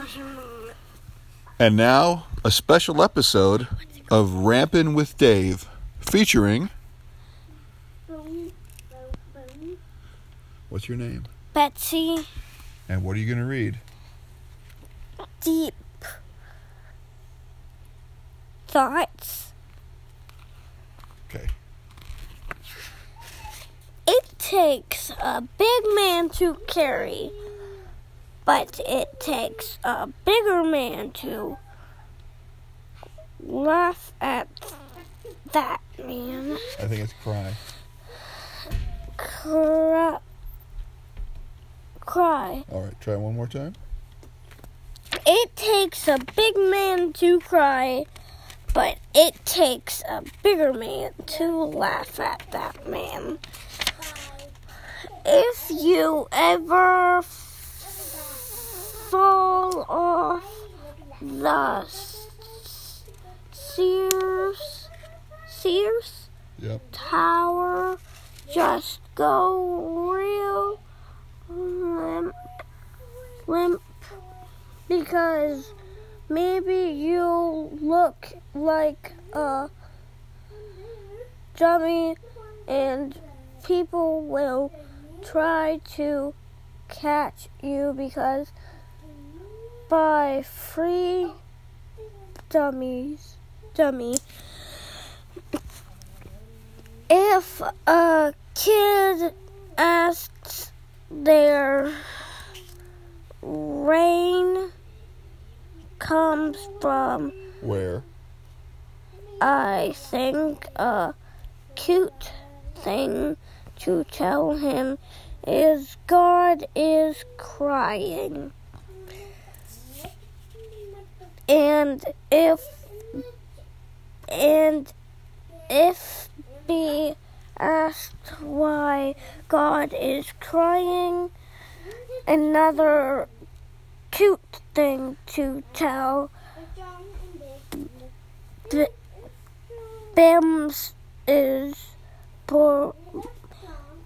Mm-hmm. And now, a special episode of Rampin' with Dave, featuring. What's your name? Betsy And what are you going to read? Deep Thoughts. Okay. It takes a big man to carry, but it takes a bigger man to laugh at that man. I think it's cry. Cry. Cry. All right, try one more time. It takes a big man to cry, but it takes a bigger man to laugh at that man. If you ever fall off the Sears Sears Yep. tower, just go real limp, limp because maybe you look like a dummy and people will try to catch you because by free dummies dummy if a kid asks their rain comes from Where? I think a cute thing to tell him is God is crying. And if and if be asked why God is crying, another cute thing to tell B- Bims is pro-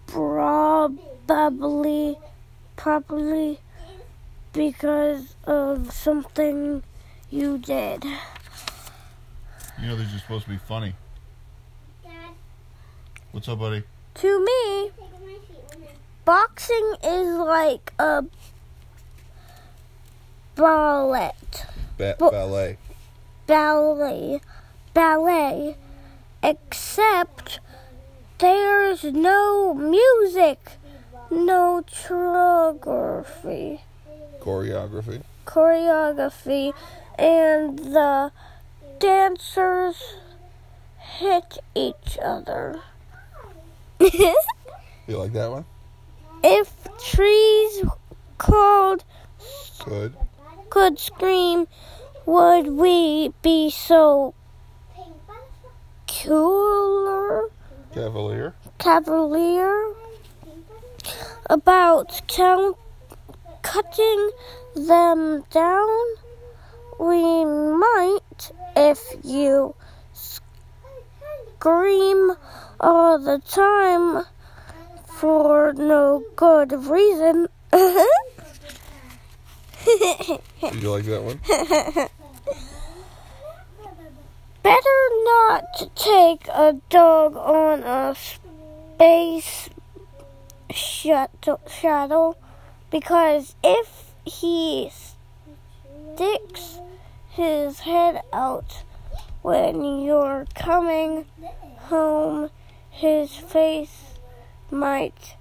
probably probably because of something you did. You know, these are supposed to be funny. What's up, buddy? To me, boxing is like a ballet, Ba- Bo- ballet. ballet, ballet, except there's no music, no choreography, Choreography. choreography, and the dancers hit each other. You like that one? if trees called Good. could scream, would we be so cooler, Cavalier. cavalier about count, cutting them down? We might if you scream all the time for no good reason. Did you like that one? Better not to take a dog on a space shuttle, shuttle because if he sticks his head out when you're coming home, his face might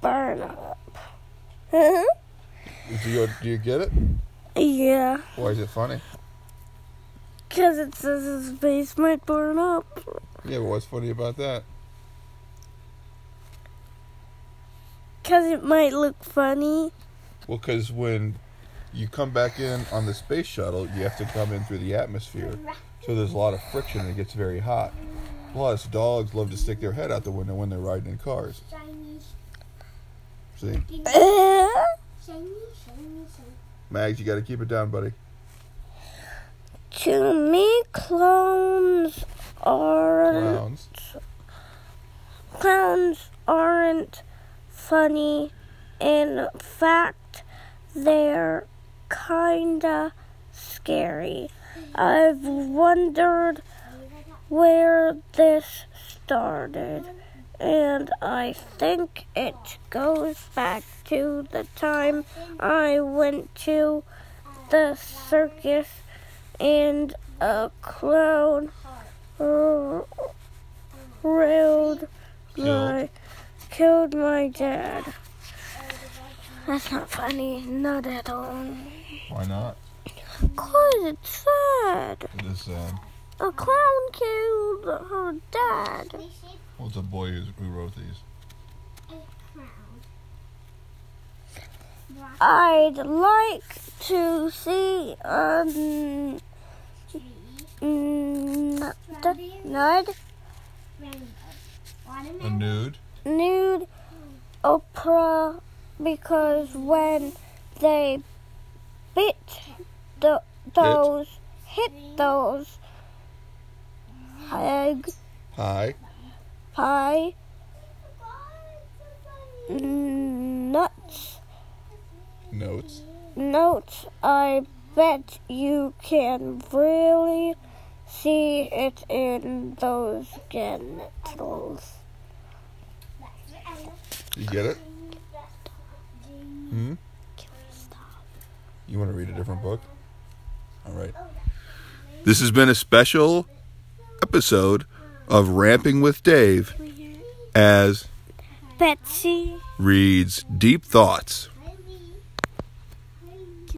burn up. Do you, do you get it? yeah, Why is it funny? because it says his face might burn up. Yeah, but what's funny about that? Because it might look funny. Well, because when you come back in on the space shuttle, you have to come in through the atmosphere. So there's a lot of friction and it gets very hot. Plus, dogs love to stick their head out the window when they're riding in cars. See? Mags, you got to keep it down, buddy. To me, clowns aren't Clowns. clowns aren't funny. In fact, they're kinda scary. I've wondered where this started, and I think it goes back to the time I went to the circus and a clown r- railed my killed my dad. That's not funny, not at all. Why not? Cause it's sad. It is sad. A clown killed her dad. Well, it's a boy who's, who wrote these. A clown. I'd like to see um, a n- n- nud A nude. nude opera because when they bit the, those hit those egg pie pie nuts Notes. notes I bet you can really see it in those genitals. You get it? Hmm? You want to read a different book? All right. This has been a special episode of Ramping with Dave as Betsy reads Deep Thoughts.